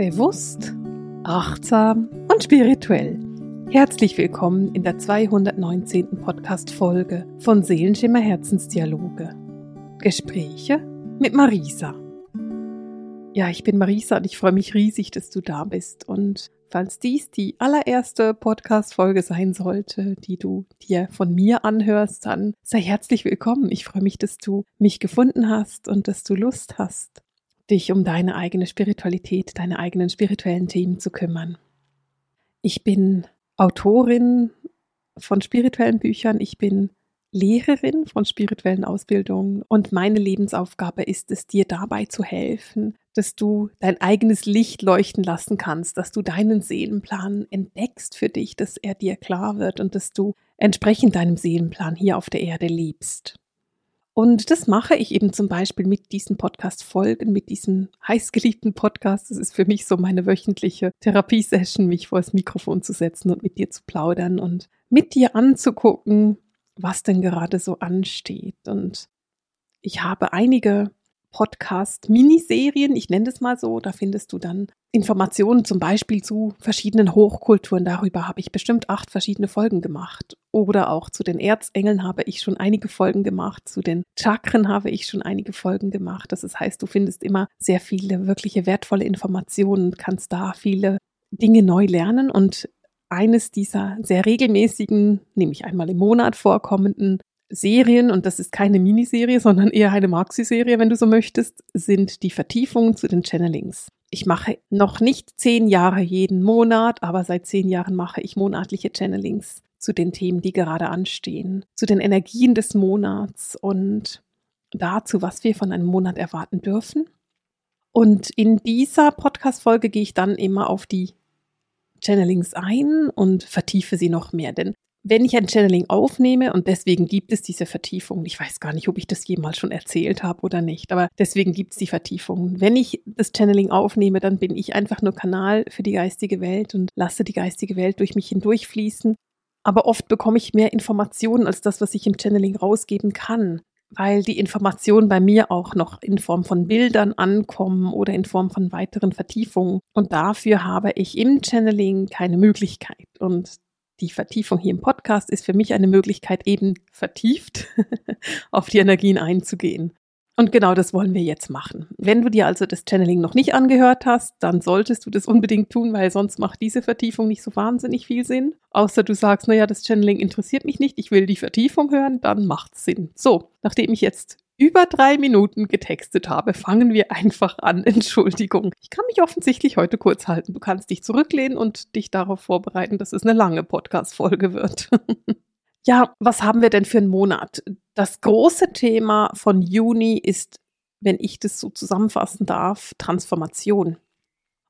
Bewusst, achtsam und spirituell. Herzlich willkommen in der 219. Podcast-Folge von Seelenschimmer Herzensdialoge. Gespräche mit Marisa. Ja, ich bin Marisa und ich freue mich riesig, dass du da bist. Und falls dies die allererste Podcast-Folge sein sollte, die du dir von mir anhörst, dann sei herzlich willkommen. Ich freue mich, dass du mich gefunden hast und dass du Lust hast, dich um deine eigene Spiritualität, deine eigenen spirituellen Themen zu kümmern. Ich bin Autorin von spirituellen Büchern. Ich bin Lehrerin von spirituellen Ausbildungen und meine Lebensaufgabe ist es, dir dabei zu helfen, dass du dein eigenes Licht leuchten lassen kannst, dass du deinen Seelenplan entdeckst für dich, dass er dir klar wird und dass du entsprechend deinem Seelenplan hier auf der Erde lebst. Und das mache ich eben zum Beispiel mit diesen Podcast-Folgen, mit diesem heißgeliebten Podcast. Das ist für mich so meine wöchentliche Therapiesession, mich vor das Mikrofon zu setzen und mit dir zu plaudern und mit dir anzugucken, was denn gerade so ansteht. Und ich habe einige Podcast-Miniserien, ich nenne es mal so, da findest du dann Informationen zum Beispiel zu verschiedenen Hochkulturen. Darüber habe ich bestimmt acht verschiedene Folgen gemacht. Oder auch zu den Erzengeln habe ich schon einige Folgen gemacht. Zu den Chakren habe ich schon einige Folgen gemacht. Das heißt, du findest immer sehr viele wirkliche wertvolle Informationen, kannst da viele Dinge neu lernen und eines dieser sehr regelmäßigen, nämlich einmal im Monat vorkommenden Serien, und das ist keine Miniserie, sondern eher eine Maxi-Serie, wenn du so möchtest, sind die Vertiefungen zu den Channelings. Ich mache noch nicht zehn Jahre jeden Monat, aber seit zehn Jahren mache ich monatliche Channelings zu den Themen, die gerade anstehen, zu den Energien des Monats und dazu, was wir von einem Monat erwarten dürfen. Und in dieser Podcast-Folge gehe ich dann immer auf die Channelings ein und vertiefe sie noch mehr. Denn wenn ich ein Channeling aufnehme, und deswegen gibt es diese Vertiefung, ich weiß gar nicht, ob ich das jemals schon erzählt habe oder nicht, aber deswegen gibt es die Vertiefung. Wenn ich das Channeling aufnehme, dann bin ich einfach nur Kanal für die geistige Welt und lasse die geistige Welt durch mich hindurchfließen. Aber oft bekomme ich mehr Informationen als das, was ich im Channeling rausgeben kann weil die Informationen bei mir auch noch in Form von Bildern ankommen oder in Form von weiteren Vertiefungen. Und dafür habe ich im Channeling keine Möglichkeit. Und die Vertiefung hier im Podcast ist für mich eine Möglichkeit, eben vertieft auf die Energien einzugehen. Und genau das wollen wir jetzt machen. Wenn du dir also das Channeling noch nicht angehört hast, dann solltest du das unbedingt tun, weil sonst macht diese Vertiefung nicht so wahnsinnig viel Sinn. Außer du sagst, naja, das Channeling interessiert mich nicht, ich will die Vertiefung hören, dann macht's Sinn. So, nachdem ich jetzt über drei Minuten getextet habe, fangen wir einfach an. Entschuldigung. Ich kann mich offensichtlich heute kurz halten. Du kannst dich zurücklehnen und dich darauf vorbereiten, dass es eine lange Podcast-Folge wird. Ja, was haben wir denn für einen Monat? Das große Thema von Juni ist, wenn ich das so zusammenfassen darf, Transformation.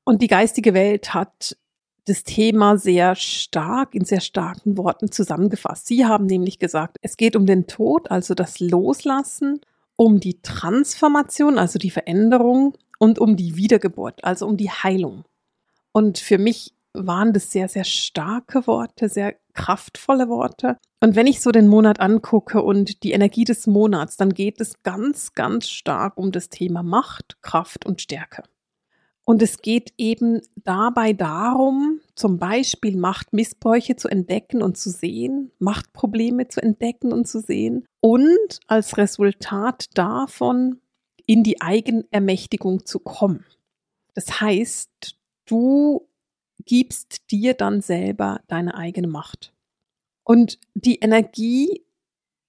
Und die geistige Welt hat das Thema sehr stark, in sehr starken Worten zusammengefasst. Sie haben nämlich gesagt, es geht um den Tod, also das Loslassen, um die Transformation, also die Veränderung und um die Wiedergeburt, also um die Heilung. Und für mich waren das sehr, sehr starke Worte, sehr kraftvolle Worte. Und wenn ich so den Monat angucke und die Energie des Monats, dann geht es ganz, ganz stark um das Thema Macht, Kraft und Stärke. Und es geht eben dabei darum, zum Beispiel Machtmissbräuche zu entdecken und zu sehen, Machtprobleme zu entdecken und zu sehen und als Resultat davon in die Eigenermächtigung zu kommen. Das heißt, du gibst dir dann selber deine eigene Macht. Und die Energie,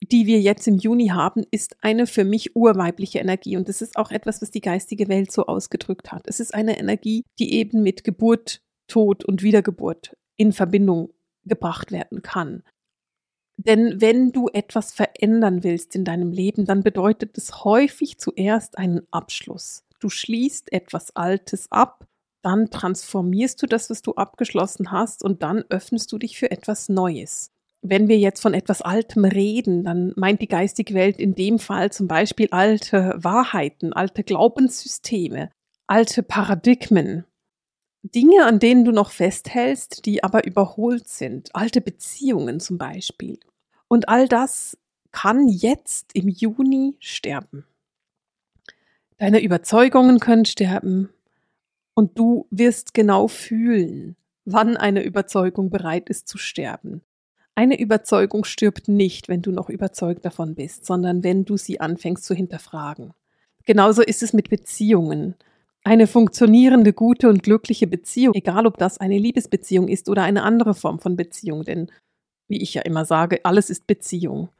die wir jetzt im Juni haben, ist eine für mich urweibliche Energie. Und das ist auch etwas, was die geistige Welt so ausgedrückt hat. Es ist eine Energie, die eben mit Geburt, Tod und Wiedergeburt in Verbindung gebracht werden kann. Denn wenn du etwas verändern willst in deinem Leben, dann bedeutet es häufig zuerst einen Abschluss. Du schließt etwas Altes ab dann transformierst du das, was du abgeschlossen hast und dann öffnest du dich für etwas Neues. Wenn wir jetzt von etwas Altem reden, dann meint die geistige Welt in dem Fall zum Beispiel alte Wahrheiten, alte Glaubenssysteme, alte Paradigmen, Dinge, an denen du noch festhältst, die aber überholt sind, alte Beziehungen zum Beispiel. Und all das kann jetzt im Juni sterben. Deine Überzeugungen können sterben, Und du wirst genau fühlen, wann eine Überzeugung bereit ist zu sterben. Eine Überzeugung stirbt nicht, wenn du noch überzeugt davon bist, sondern wenn du sie anfängst zu hinterfragen. Genauso ist es mit Beziehungen. Eine funktionierende, gute und glückliche Beziehung, egal ob das eine Liebesbeziehung ist oder eine andere Form von Beziehung, denn wie ich ja immer sage, alles ist Beziehung.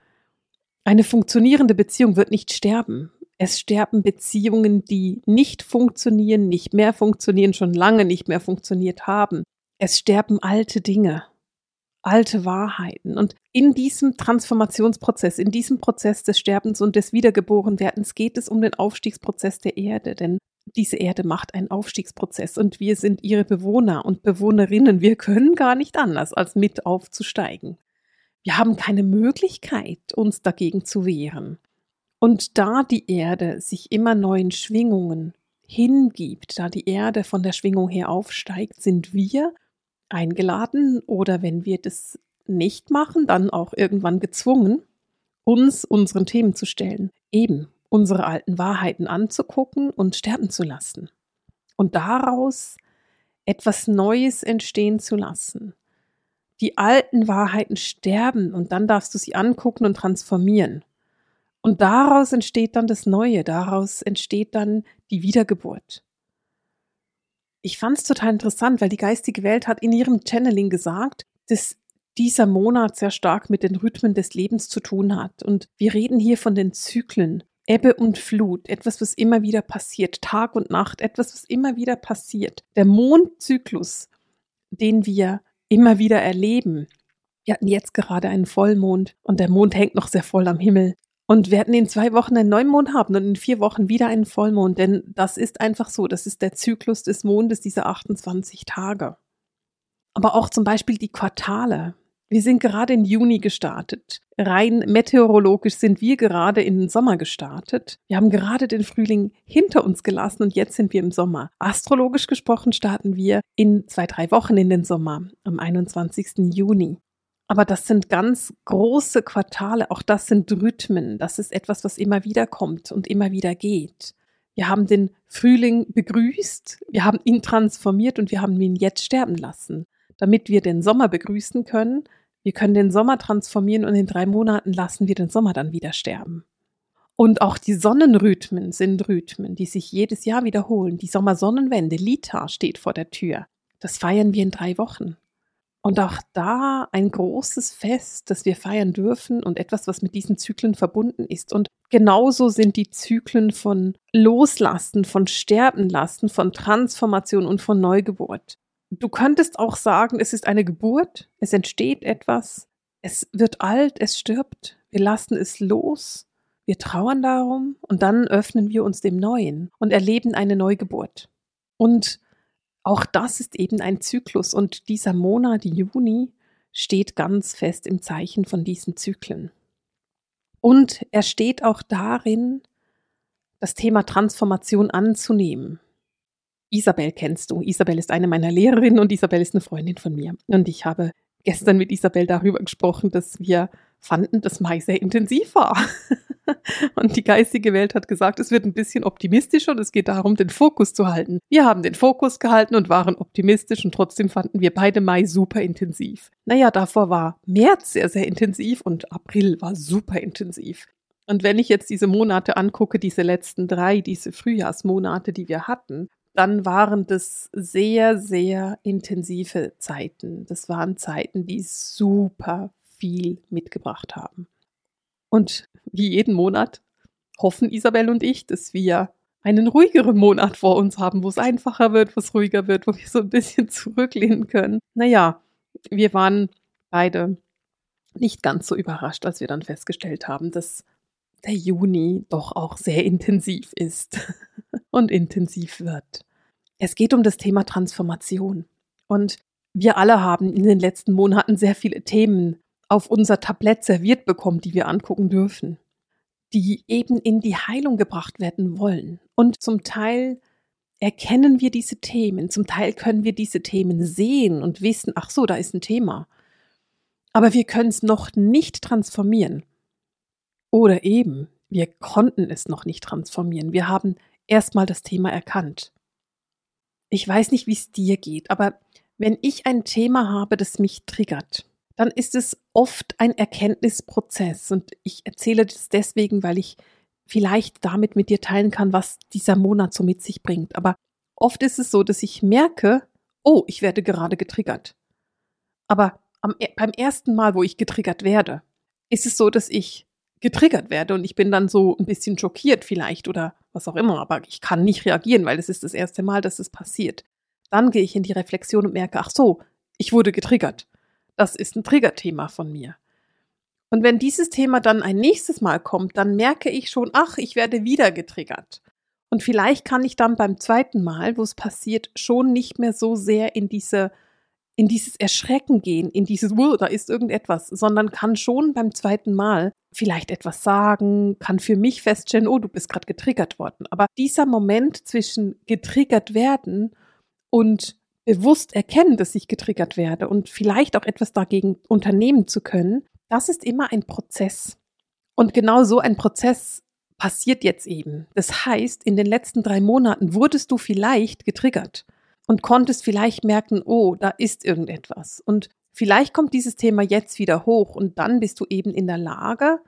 Eine funktionierende Beziehung wird nicht sterben. Es sterben Beziehungen, die nicht funktionieren, nicht mehr funktionieren, schon lange nicht mehr funktioniert haben. Es sterben alte Dinge, alte Wahrheiten. Und in diesem Transformationsprozess, in diesem Prozess des Sterbens und des Wiedergeborenwerdens geht es um den Aufstiegsprozess der Erde. Denn diese Erde macht einen Aufstiegsprozess und wir sind ihre Bewohner und Bewohnerinnen. Wir können gar nicht anders, als mit aufzusteigen. Wir haben keine Möglichkeit, uns dagegen zu wehren. Und da die Erde sich immer neuen Schwingungen hingibt, da die Erde von der Schwingung her aufsteigt, sind wir eingeladen oder wenn wir das nicht machen, dann auch irgendwann gezwungen, uns unseren Themen zu stellen, eben unsere alten Wahrheiten anzugucken und sterben zu lassen und daraus etwas Neues entstehen zu lassen. Die alten Wahrheiten sterben und dann darfst du sie angucken und transformieren. Und daraus entsteht dann das Neue, daraus entsteht dann die Wiedergeburt ich fand es total interessant, weil die geistige Welt hat in ihrem Channeling gesagt, dass dieser Monat sehr stark mit den Rhythmen des Lebens zu tun hat. Und wir reden hier von den Zyklen. Ebbe und Flut, etwas, was immer wieder passiert, Tag und Nacht, etwas, was immer wieder passiert. Der Mondzyklus, den wir immer wieder erleben. Wir hatten jetzt gerade einen Vollmond und der Mond hängt noch sehr voll am Himmel. Und werden in zwei Wochen einen Neumond haben und in vier Wochen wieder einen Vollmond, denn das ist einfach so, das ist der Zyklus des Mondes, diese 28 Tage. Aber auch zum Beispiel die Quartale. Wir sind gerade in Juni gestartet. Rein meteorologisch sind wir gerade in den Sommer gestartet. Wir haben gerade den Frühling hinter uns gelassen und jetzt sind wir im Sommer. Astrologisch gesprochen starten wir in zwei, drei Wochen in den Sommer, am 21. Juni. Aber das sind ganz große Quartale, auch das sind Rhythmen, das ist etwas, was immer wieder kommt und immer wieder geht. Wir haben den Frühling begrüßt, wir haben ihn transformiert und wir haben ihn jetzt sterben lassen, damit wir den Sommer begrüßen können. Wir können den Sommer transformieren und in drei Monaten lassen wir den Sommer dann wieder sterben. Und auch die Sonnenrhythmen sind Rhythmen, die sich jedes Jahr wiederholen. Die Sommersonnenwende, Lita, steht vor der Tür. Das feiern wir in drei Wochen. Und auch da ein großes Fest, das wir feiern dürfen und etwas, was mit diesen Zyklen verbunden ist. Und genauso sind die Zyklen von Loslassen, von Sterben lassen, von Transformation und von Neugeburt. Du könntest auch sagen, es ist eine Geburt, es entsteht etwas, es wird alt, es stirbt, wir lassen es los, wir trauern darum und dann öffnen wir uns dem Neuen und erleben eine Neugeburt. Und auch das ist eben ein Zyklus und dieser Monat Juni steht ganz fest im Zeichen von diesen Zyklen. Und er steht auch darin, das Thema Transformation anzunehmen. Isabel kennst du. Isabel ist eine meiner Lehrerinnen und Isabel ist eine Freundin von mir. Und ich habe gestern mit Isabel darüber gesprochen, dass wir fanden, dass Mai sehr intensiv war. Und die geistige Welt hat gesagt, es wird ein bisschen optimistischer und es geht darum, den Fokus zu halten. Wir haben den Fokus gehalten und waren optimistisch und trotzdem fanden wir beide Mai super intensiv. Naja, davor war März sehr, sehr intensiv und April war super intensiv. Und wenn ich jetzt diese Monate angucke, diese letzten drei, diese Frühjahrsmonate, die wir hatten, dann waren das sehr, sehr intensive Zeiten. Das waren Zeiten, die super viel mitgebracht haben. Und wie jeden Monat hoffen Isabel und ich, dass wir einen ruhigeren Monat vor uns haben, wo es einfacher wird, wo es ruhiger wird, wo wir so ein bisschen zurücklehnen können. Naja, wir waren beide nicht ganz so überrascht, als wir dann festgestellt haben, dass der Juni doch auch sehr intensiv ist und intensiv wird. Es geht um das Thema Transformation. Und wir alle haben in den letzten Monaten sehr viele Themen auf unser Tablett serviert bekommen, die wir angucken dürfen, die eben in die Heilung gebracht werden wollen. Und zum Teil erkennen wir diese Themen, zum Teil können wir diese Themen sehen und wissen, ach so, da ist ein Thema. Aber wir können es noch nicht transformieren. Oder eben, wir konnten es noch nicht transformieren. Wir haben erstmal das Thema erkannt. ich weiß nicht, wie es dir geht, aber wenn ich ein Thema habe, das mich triggert, dann ist es oft ein Erkenntnisprozess. Und ich erzähle das deswegen, weil ich vielleicht damit mit dir teilen kann, was dieser Monat so mit sich bringt. Aber oft ist es so, dass ich merke, oh, ich werde gerade getriggert. Aber am, e, beim ersten Mal, wo ich getriggert werde, ist es so, dass ich getriggert werde und ich bin dann so ein bisschen schockiert vielleicht oder was auch immer, aber ich kann nicht reagieren, weil es ist das erste Mal, dass es passiert. Dann gehe ich in die Reflexion und merke, ach so, ich wurde getriggert. Das ist ein Triggerthema von mir. Und wenn dieses Thema dann ein nächstes Mal kommt, dann merke ich schon, ach, ich werde wieder getriggert. Und vielleicht kann ich dann beim zweiten Mal, wo es passiert, schon nicht mehr so sehr in diese in dieses Erschrecken gehen, in dieses, oh, da ist irgendetwas, sondern kann schon beim zweiten Mal vielleicht etwas sagen, kann für mich feststellen, oh, du bist gerade getriggert worden. Aber dieser Moment zwischen getriggert werden und bewusst erkennen, dass ich getriggert werde und vielleicht auch etwas dagegen unternehmen zu können, das ist immer ein Prozess. Und genau so ein Prozess passiert jetzt eben. Das heißt, in den letzten drei Monaten wurdest du vielleicht getriggert und konntest vielleicht merken, oh, da ist irgendetwas. Und vielleicht kommt dieses Thema jetzt wieder hoch und dann bist du eben in der Lage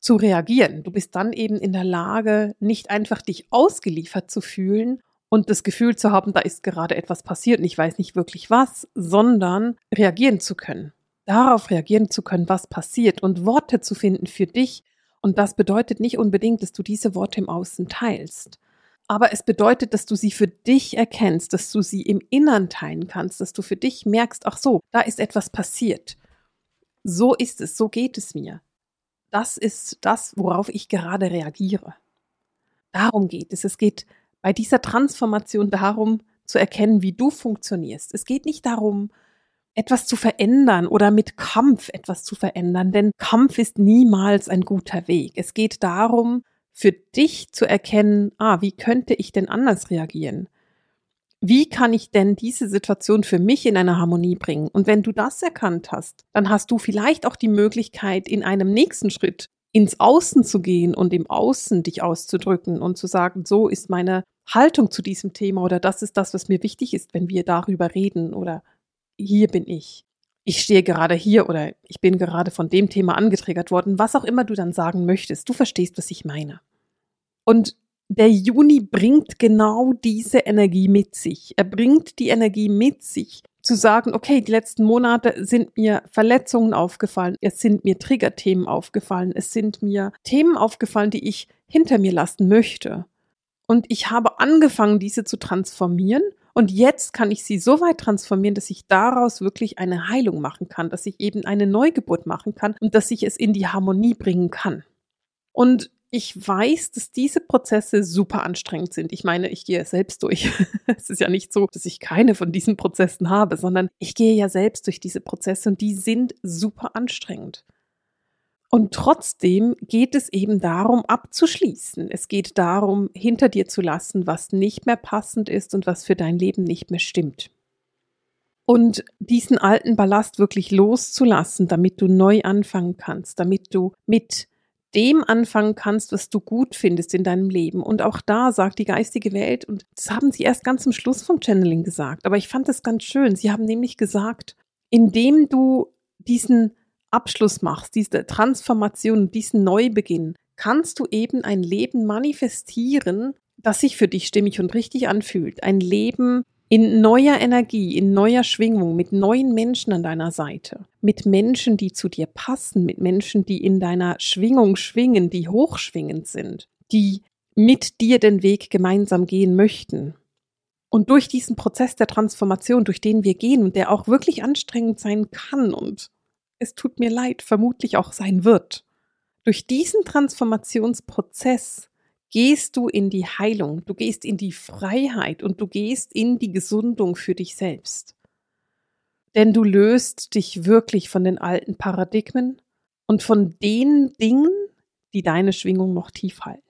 zu reagieren. Du bist dann eben in der Lage, nicht einfach dich ausgeliefert zu fühlen und das Gefühl zu haben, da ist gerade etwas passiert und ich weiß nicht wirklich was, sondern reagieren zu können. Darauf reagieren zu können, was passiert und Worte zu finden für dich. Und das bedeutet nicht unbedingt, dass du diese Worte im Außen teilst. Aber es bedeutet, dass du sie für dich erkennst, dass du sie im Innern teilen kannst, dass du für dich merkst, ach so, da ist etwas passiert. So ist es, so geht es mir. Das ist das, worauf ich gerade reagiere. Darum geht es. Es geht bei dieser Transformation darum, zu erkennen, wie du funktionierst. Es geht nicht darum, etwas zu verändern oder mit Kampf etwas zu verändern, denn Kampf ist niemals ein guter Weg. Es geht darum, für dich zu erkennen, ah, wie könnte ich denn anders reagieren? Wie kann ich denn diese Situation für mich in eine Harmonie bringen? Und wenn du das erkannt hast, dann hast du vielleicht auch die Möglichkeit, in einem nächsten Schritt ins Außen zu gehen und im Außen dich auszudrücken und zu sagen, so ist meine Haltung zu diesem Thema oder das ist das, was mir wichtig ist, wenn wir darüber reden oder hier bin ich. Ich stehe gerade hier oder ich bin gerade von dem Thema angetriggert worden, was auch immer du dann sagen möchtest. Du verstehst, was ich meine. Und der Juni bringt genau diese Energie mit sich. Er bringt die Energie mit sich, zu sagen, okay, die letzten Monate sind mir Verletzungen aufgefallen, es sind mir Triggerthemen aufgefallen, es sind mir Themen aufgefallen, die ich hinter mir lassen möchte. Und ich habe angefangen, diese zu transformieren. Und jetzt kann ich sie so weit transformieren, dass ich daraus wirklich eine Heilung machen kann, dass ich eben eine Neugeburt machen kann und dass ich es in die Harmonie bringen kann. Und ich weiß, dass diese Prozesse super anstrengend sind. Ich meine, ich gehe selbst durch. es ist ja nicht so, dass ich keine von diesen Prozessen habe, sondern ich gehe ja selbst durch diese Prozesse und die sind super anstrengend. Und trotzdem geht es eben darum, abzuschließen. Es geht darum, hinter dir zu lassen, was nicht mehr passend ist und was für dein Leben nicht mehr stimmt. Und diesen alten Ballast wirklich loszulassen, damit du neu anfangen kannst, damit du mit dem anfangen kannst, was du gut findest in deinem Leben. Und auch da sagt die geistige Welt, und das haben sie erst ganz zum Schluss vom Channeling gesagt, aber ich fand das ganz schön. Sie haben nämlich gesagt, indem du diesen Abschluss machst, diese Transformation, diesen Neubeginn, kannst du eben ein Leben manifestieren, das sich für dich stimmig und richtig anfühlt. Ein Leben in neuer Energie, in neuer Schwingung, mit neuen Menschen an deiner Seite, mit Menschen, die zu dir passen, mit Menschen, die in deiner Schwingung schwingen, die hochschwingend sind, die mit dir den Weg gemeinsam gehen möchten. Und durch diesen Prozess der Transformation, durch den wir gehen und der auch wirklich anstrengend sein kann und es tut mir leid, vermutlich auch sein wird. Durch diesen Transformationsprozess gehst du in die Heilung, du gehst in die Freiheit und du gehst in die Gesundung für dich selbst. Denn du löst dich wirklich von den alten Paradigmen und von den Dingen, die deine Schwingung noch tief halten.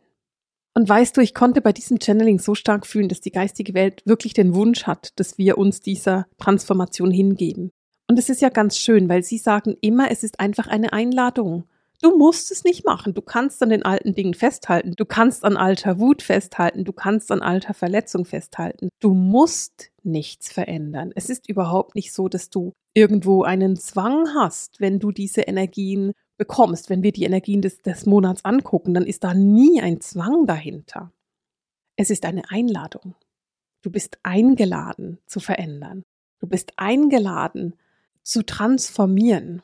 Und weißt du, ich konnte bei diesem Channeling so stark fühlen, dass die geistige Welt wirklich den Wunsch hat, dass wir uns dieser Transformation hingeben. Und es ist ja ganz schön, weil sie sagen immer, es ist einfach eine Einladung. Du musst es nicht machen. Du kannst an den alten Dingen festhalten. Du kannst an alter Wut festhalten. Du kannst an alter Verletzung festhalten. Du musst nichts verändern. Es ist überhaupt nicht so, dass du irgendwo einen Zwang hast, wenn du diese Energien bekommst. Wenn wir die Energien des, des Monats angucken, dann ist da nie ein Zwang dahinter. Es ist eine Einladung. Du bist eingeladen zu verändern. Du bist eingeladen zu transformieren.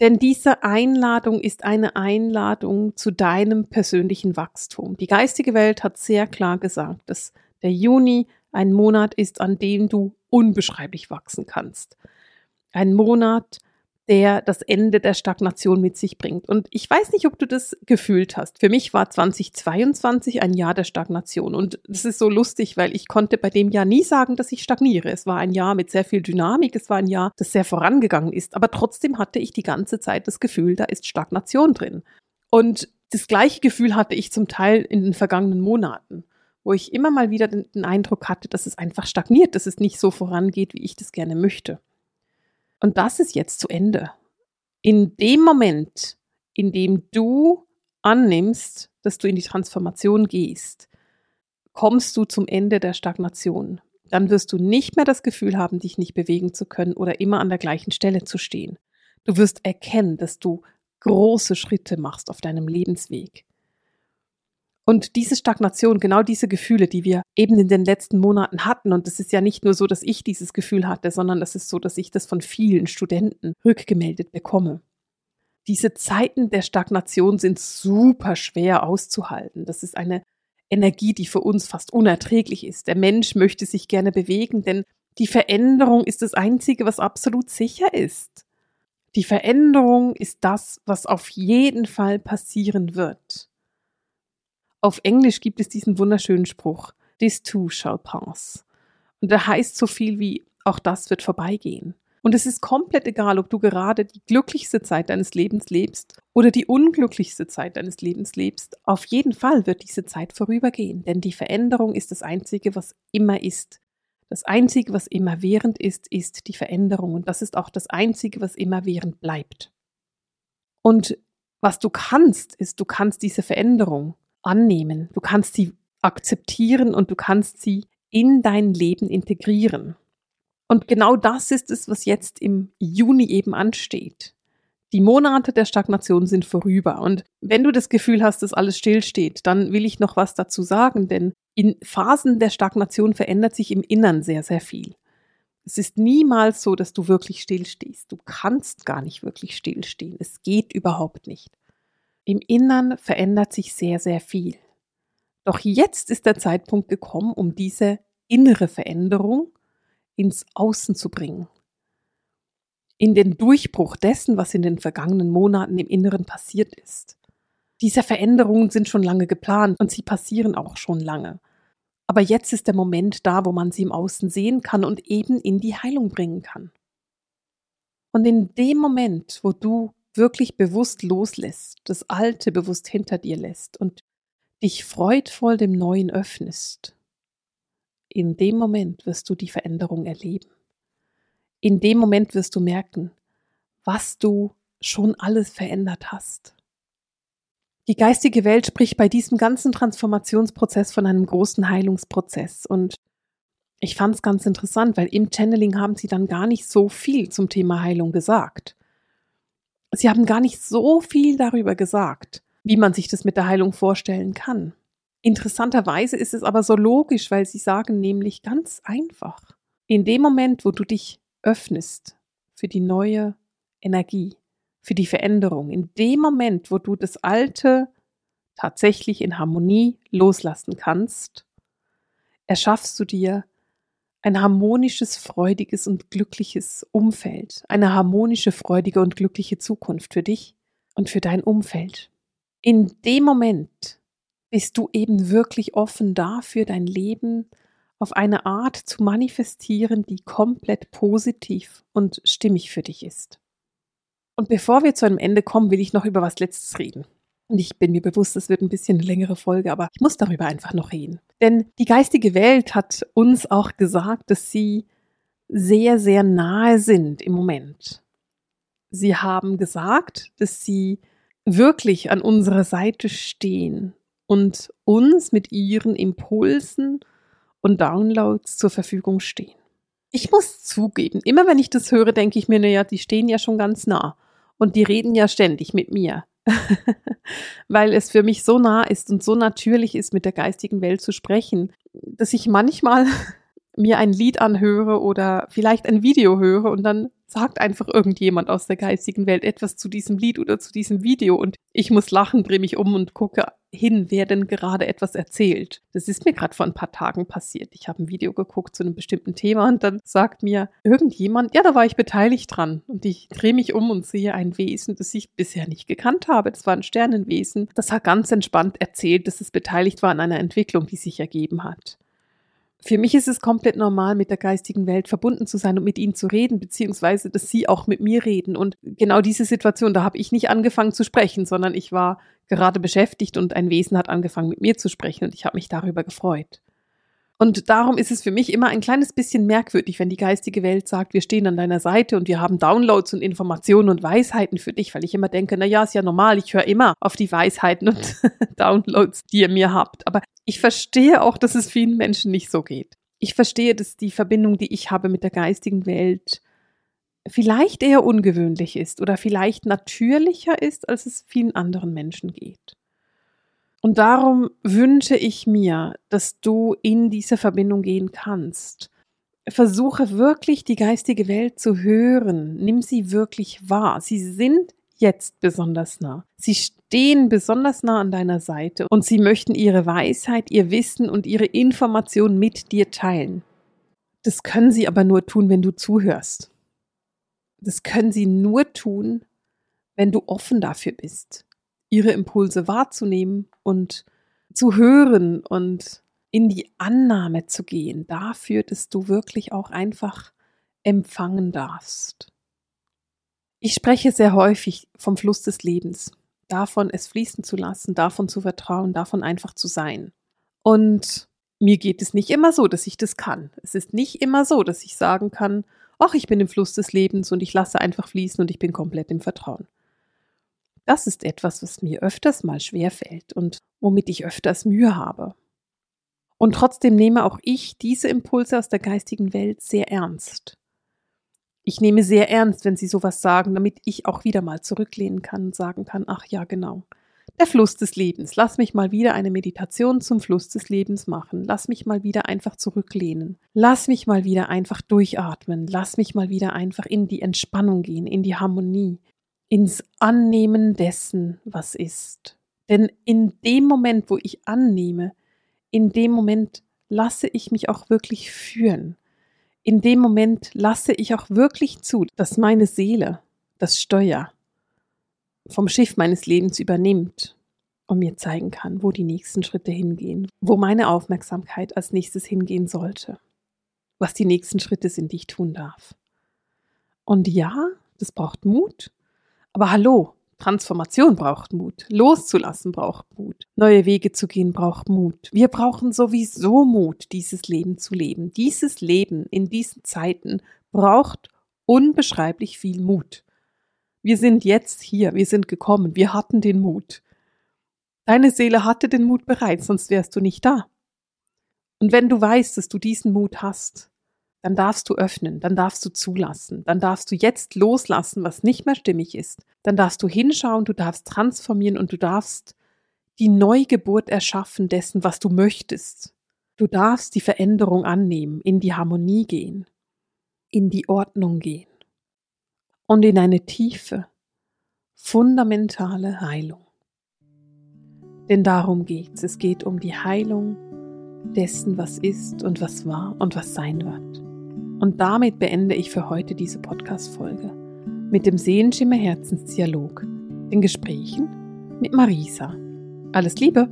Denn diese Einladung ist eine Einladung zu deinem persönlichen Wachstum. Die geistige Welt hat sehr klar gesagt, dass der Juni ein Monat ist, an dem du unbeschreiblich wachsen kannst. Ein Monat, der das Ende der Stagnation mit sich bringt. Und ich weiß nicht, ob du das gefühlt hast. Für mich war 2022 ein Jahr der Stagnation. Und das ist so lustig, weil ich konnte bei dem Jahr nie sagen, dass ich stagniere. Es war ein Jahr mit sehr viel Dynamik. Es war ein Jahr, das sehr vorangegangen ist. Aber trotzdem hatte ich die ganze Zeit das Gefühl, da ist Stagnation drin. Und das gleiche Gefühl hatte ich zum Teil in den vergangenen Monaten, wo ich immer mal wieder den, den Eindruck hatte, dass es einfach stagniert, dass es nicht so vorangeht, wie ich das gerne möchte. Und das ist jetzt zu Ende. In dem Moment, in dem du annimmst, dass du in die Transformation gehst, kommst du zum Ende der Stagnation. Dann wirst du nicht mehr das Gefühl haben, dich nicht bewegen zu können oder immer an der gleichen Stelle zu stehen. Du wirst erkennen, dass du große Schritte machst auf deinem Lebensweg. Und diese Stagnation, genau diese Gefühle, die wir eben in den letzten Monaten hatten, und es ist ja nicht nur so, dass ich dieses Gefühl hatte, sondern das ist so, dass ich das von vielen Studenten rückgemeldet bekomme. Diese Zeiten der Stagnation sind super schwer auszuhalten. Das ist eine Energie, die für uns fast unerträglich ist. Der Mensch möchte sich gerne bewegen, denn die Veränderung ist das Einzige, was absolut sicher ist. Die Veränderung ist das, was auf jeden Fall passieren wird. Auf Englisch gibt es diesen wunderschönen Spruch, This too shall pass. Und der heißt so viel wie, auch das wird vorbeigehen. Und es ist komplett egal, ob du gerade die glücklichste Zeit deines Lebens lebst oder die unglücklichste Zeit deines Lebens lebst. Auf jeden Fall wird diese Zeit vorübergehen, denn die Veränderung ist das Einzige, was immer ist. Das Einzige, was immer während ist, ist die Veränderung. Und das ist auch das Einzige, was immer während bleibt. Und was du kannst, ist, du kannst diese Veränderung annehmen, du kannst sie akzeptieren und du kannst sie in dein Leben integrieren. Und genau das ist es, was jetzt im Juni eben ansteht. Die Monate der Stagnation sind vorüber. Und wenn du das Gefühl hast, dass alles stillsteht, dann will ich noch was dazu sagen, denn in Phasen der Stagnation verändert sich im Innern sehr, sehr viel. Es ist niemals so, dass du wirklich stillstehst. Du kannst gar nicht wirklich stillstehen. Es geht überhaupt nicht. Im Innern verändert sich sehr, sehr viel. Doch jetzt ist der Zeitpunkt gekommen, um diese innere Veränderung ins Außen zu bringen. In den Durchbruch dessen, was in den vergangenen Monaten im Inneren passiert ist. Diese Veränderungen sind schon lange geplant und sie passieren auch schon lange. Aber jetzt ist der Moment da, wo man sie im Außen sehen kann und eben in die Heilung bringen kann. Und in dem Moment, wo du wirklich bewusst loslässt, das Alte bewusst hinter dir lässt und dich freudvoll dem Neuen öffnest, in dem Moment wirst du die Veränderung erleben. In dem Moment wirst du merken, was du schon alles verändert hast. Die geistige Welt spricht bei diesem ganzen Transformationsprozess von einem großen Heilungsprozess. Und ich fand es ganz interessant, weil im Channeling haben sie dann gar nicht so viel zum Thema Heilung gesagt. Sie haben gar nicht so viel darüber gesagt, wie man sich das mit der Heilung vorstellen kann. Interessanterweise ist es aber so logisch, weil sie sagen nämlich ganz einfach, in dem Moment, wo du dich öffnest für die neue Energie, für die Veränderung, in dem Moment, wo du das Alte tatsächlich in Harmonie loslassen kannst, erschaffst du dir ein harmonisches, freudiges und glückliches Umfeld, eine harmonische, freudige und glückliche Zukunft für dich und für dein Umfeld. In dem Moment bist du eben wirklich offen dafür, dein Leben auf eine Art zu manifestieren, die komplett positiv und stimmig für dich ist. Und bevor wir zu einem Ende kommen, will ich noch über was Letztes reden. Und ich bin mir bewusst, es wird ein bisschen eine längere Folge, aber ich muss darüber einfach noch reden. Denn die geistige Welt hat uns auch gesagt, dass sie sehr, sehr nahe sind im Moment. Sie haben gesagt, dass sie wirklich an unserer Seite stehen und uns mit ihren Impulsen und Downloads zur Verfügung stehen. Ich muss zugeben, immer wenn ich das höre, denke ich mir, naja, die stehen ja schon ganz nah und die reden ja ständig mit mir. Weil es für mich so nah ist und so natürlich ist, mit der geistigen Welt zu sprechen, dass ich manchmal mir ein Lied anhöre oder vielleicht ein Video höre und dann sagt einfach irgendjemand aus der geistigen Welt etwas zu diesem Lied oder zu diesem Video und ich muss lachen, drehe mich um und gucke hin, wer denn gerade etwas erzählt. Das ist mir gerade vor ein paar Tagen passiert. Ich habe ein Video geguckt zu einem bestimmten Thema und dann sagt mir irgendjemand, ja, da war ich beteiligt dran. Und ich drehe mich um und sehe ein Wesen, das ich bisher nicht gekannt habe. Das war ein Sternenwesen. Das hat ganz entspannt erzählt, dass es beteiligt war an einer Entwicklung, die sich ergeben hat für mich ist es komplett normal, mit der geistigen Welt verbunden zu sein und mit ihnen zu reden, beziehungsweise, dass sie auch mit mir reden. Und genau diese Situation, da habe ich nicht angefangen zu sprechen, sondern ich war gerade beschäftigt und ein Wesen hat angefangen mit mir zu sprechen und ich habe mich darüber gefreut. Und darum ist es für mich immer ein kleines bisschen merkwürdig, wenn die geistige Welt sagt, wir stehen an deiner Seite und wir haben Downloads und Informationen und Weisheiten für dich, weil ich immer denke, na ja, ist ja normal, ich höre immer auf die Weisheiten und Downloads, die ihr mir habt. Aber ich verstehe auch, dass es vielen Menschen nicht so geht. Ich verstehe, dass die Verbindung, die ich habe mit der geistigen Welt, vielleicht eher ungewöhnlich ist oder vielleicht natürlicher ist, als es vielen anderen Menschen geht. Und darum wünsche ich mir, dass du in diese Verbindung gehen kannst. Versuche wirklich die geistige Welt zu hören. Nimm sie wirklich wahr. Sie sind jetzt besonders nah. Sie stehen besonders nah an deiner Seite und sie möchten ihre Weisheit, ihr Wissen und ihre Informationen mit dir teilen. Das können sie aber nur tun, wenn du zuhörst. Das können sie nur tun, wenn du offen dafür bist, ihre Impulse wahrzunehmen und zu hören und in die Annahme zu gehen, dafür, dass du wirklich auch einfach empfangen darfst. Ich spreche sehr häufig vom Fluss des Lebens, davon es fließen zu lassen, davon zu vertrauen, davon einfach zu sein. Und mir geht es nicht immer so, dass ich das kann. Es ist nicht immer so, dass ich sagen kann, ach, ich bin im Fluss des Lebens und ich lasse einfach fließen und ich bin komplett im Vertrauen. Das ist etwas, was mir öfters mal schwerfällt und womit ich öfters Mühe habe. Und trotzdem nehme auch ich diese Impulse aus der geistigen Welt sehr ernst. Ich nehme sehr ernst, wenn Sie sowas sagen, damit ich auch wieder mal zurücklehnen kann und sagen kann, ach ja, genau. Der Fluss des Lebens. Lass mich mal wieder eine Meditation zum Fluss des Lebens machen. Lass mich mal wieder einfach zurücklehnen. Lass mich mal wieder einfach durchatmen. Lass mich mal wieder einfach in die Entspannung gehen, in die Harmonie, ins Annehmen dessen, was ist. Denn in dem Moment, wo ich annehme, in dem Moment lasse ich mich auch wirklich führen in dem Moment lasse ich auch wirklich zu, dass meine Seele das Steuer vom Schiff meines Lebens übernimmt und mir zeigen kann, wo die nächsten Schritte hingehen, wo meine Aufmerksamkeit als nächstes hingehen sollte, was die nächsten Schritte sind, die ich tun darf. Und ja, das braucht Mut, aber hallo, Transformation braucht Mut. Loszulassen braucht Mut. Neue Wege zu gehen braucht Mut. Wir brauchen sowieso Mut, dieses Leben zu leben. Dieses Leben in diesen Zeiten braucht unbeschreiblich viel Mut. Wir sind jetzt hier, wir sind gekommen, wir hatten den Mut. Deine Seele hatte den Mut bereits, sonst wärst du nicht da. Und wenn du weißt, dass du diesen Mut hast, dann darfst du öffnen, dann darfst du zulassen, dann darfst du jetzt loslassen, was nicht mehr stimmig ist, dann darfst du hinschauen, du darfst transformieren und du darfst die Neugeburt erschaffen dessen, was du möchtest. Du darfst die Veränderung annehmen, in die Harmonie gehen, in die Ordnung gehen und in eine tiefe, fundamentale Heilung. Denn darum geht's. Es geht um die Heilung dessen, was ist und was war und was sein wird. Und damit beende ich für heute diese Podcast-Folge mit dem Sehenschimmer Herzensdialog, den Gesprächen mit Marisa. Alles Liebe!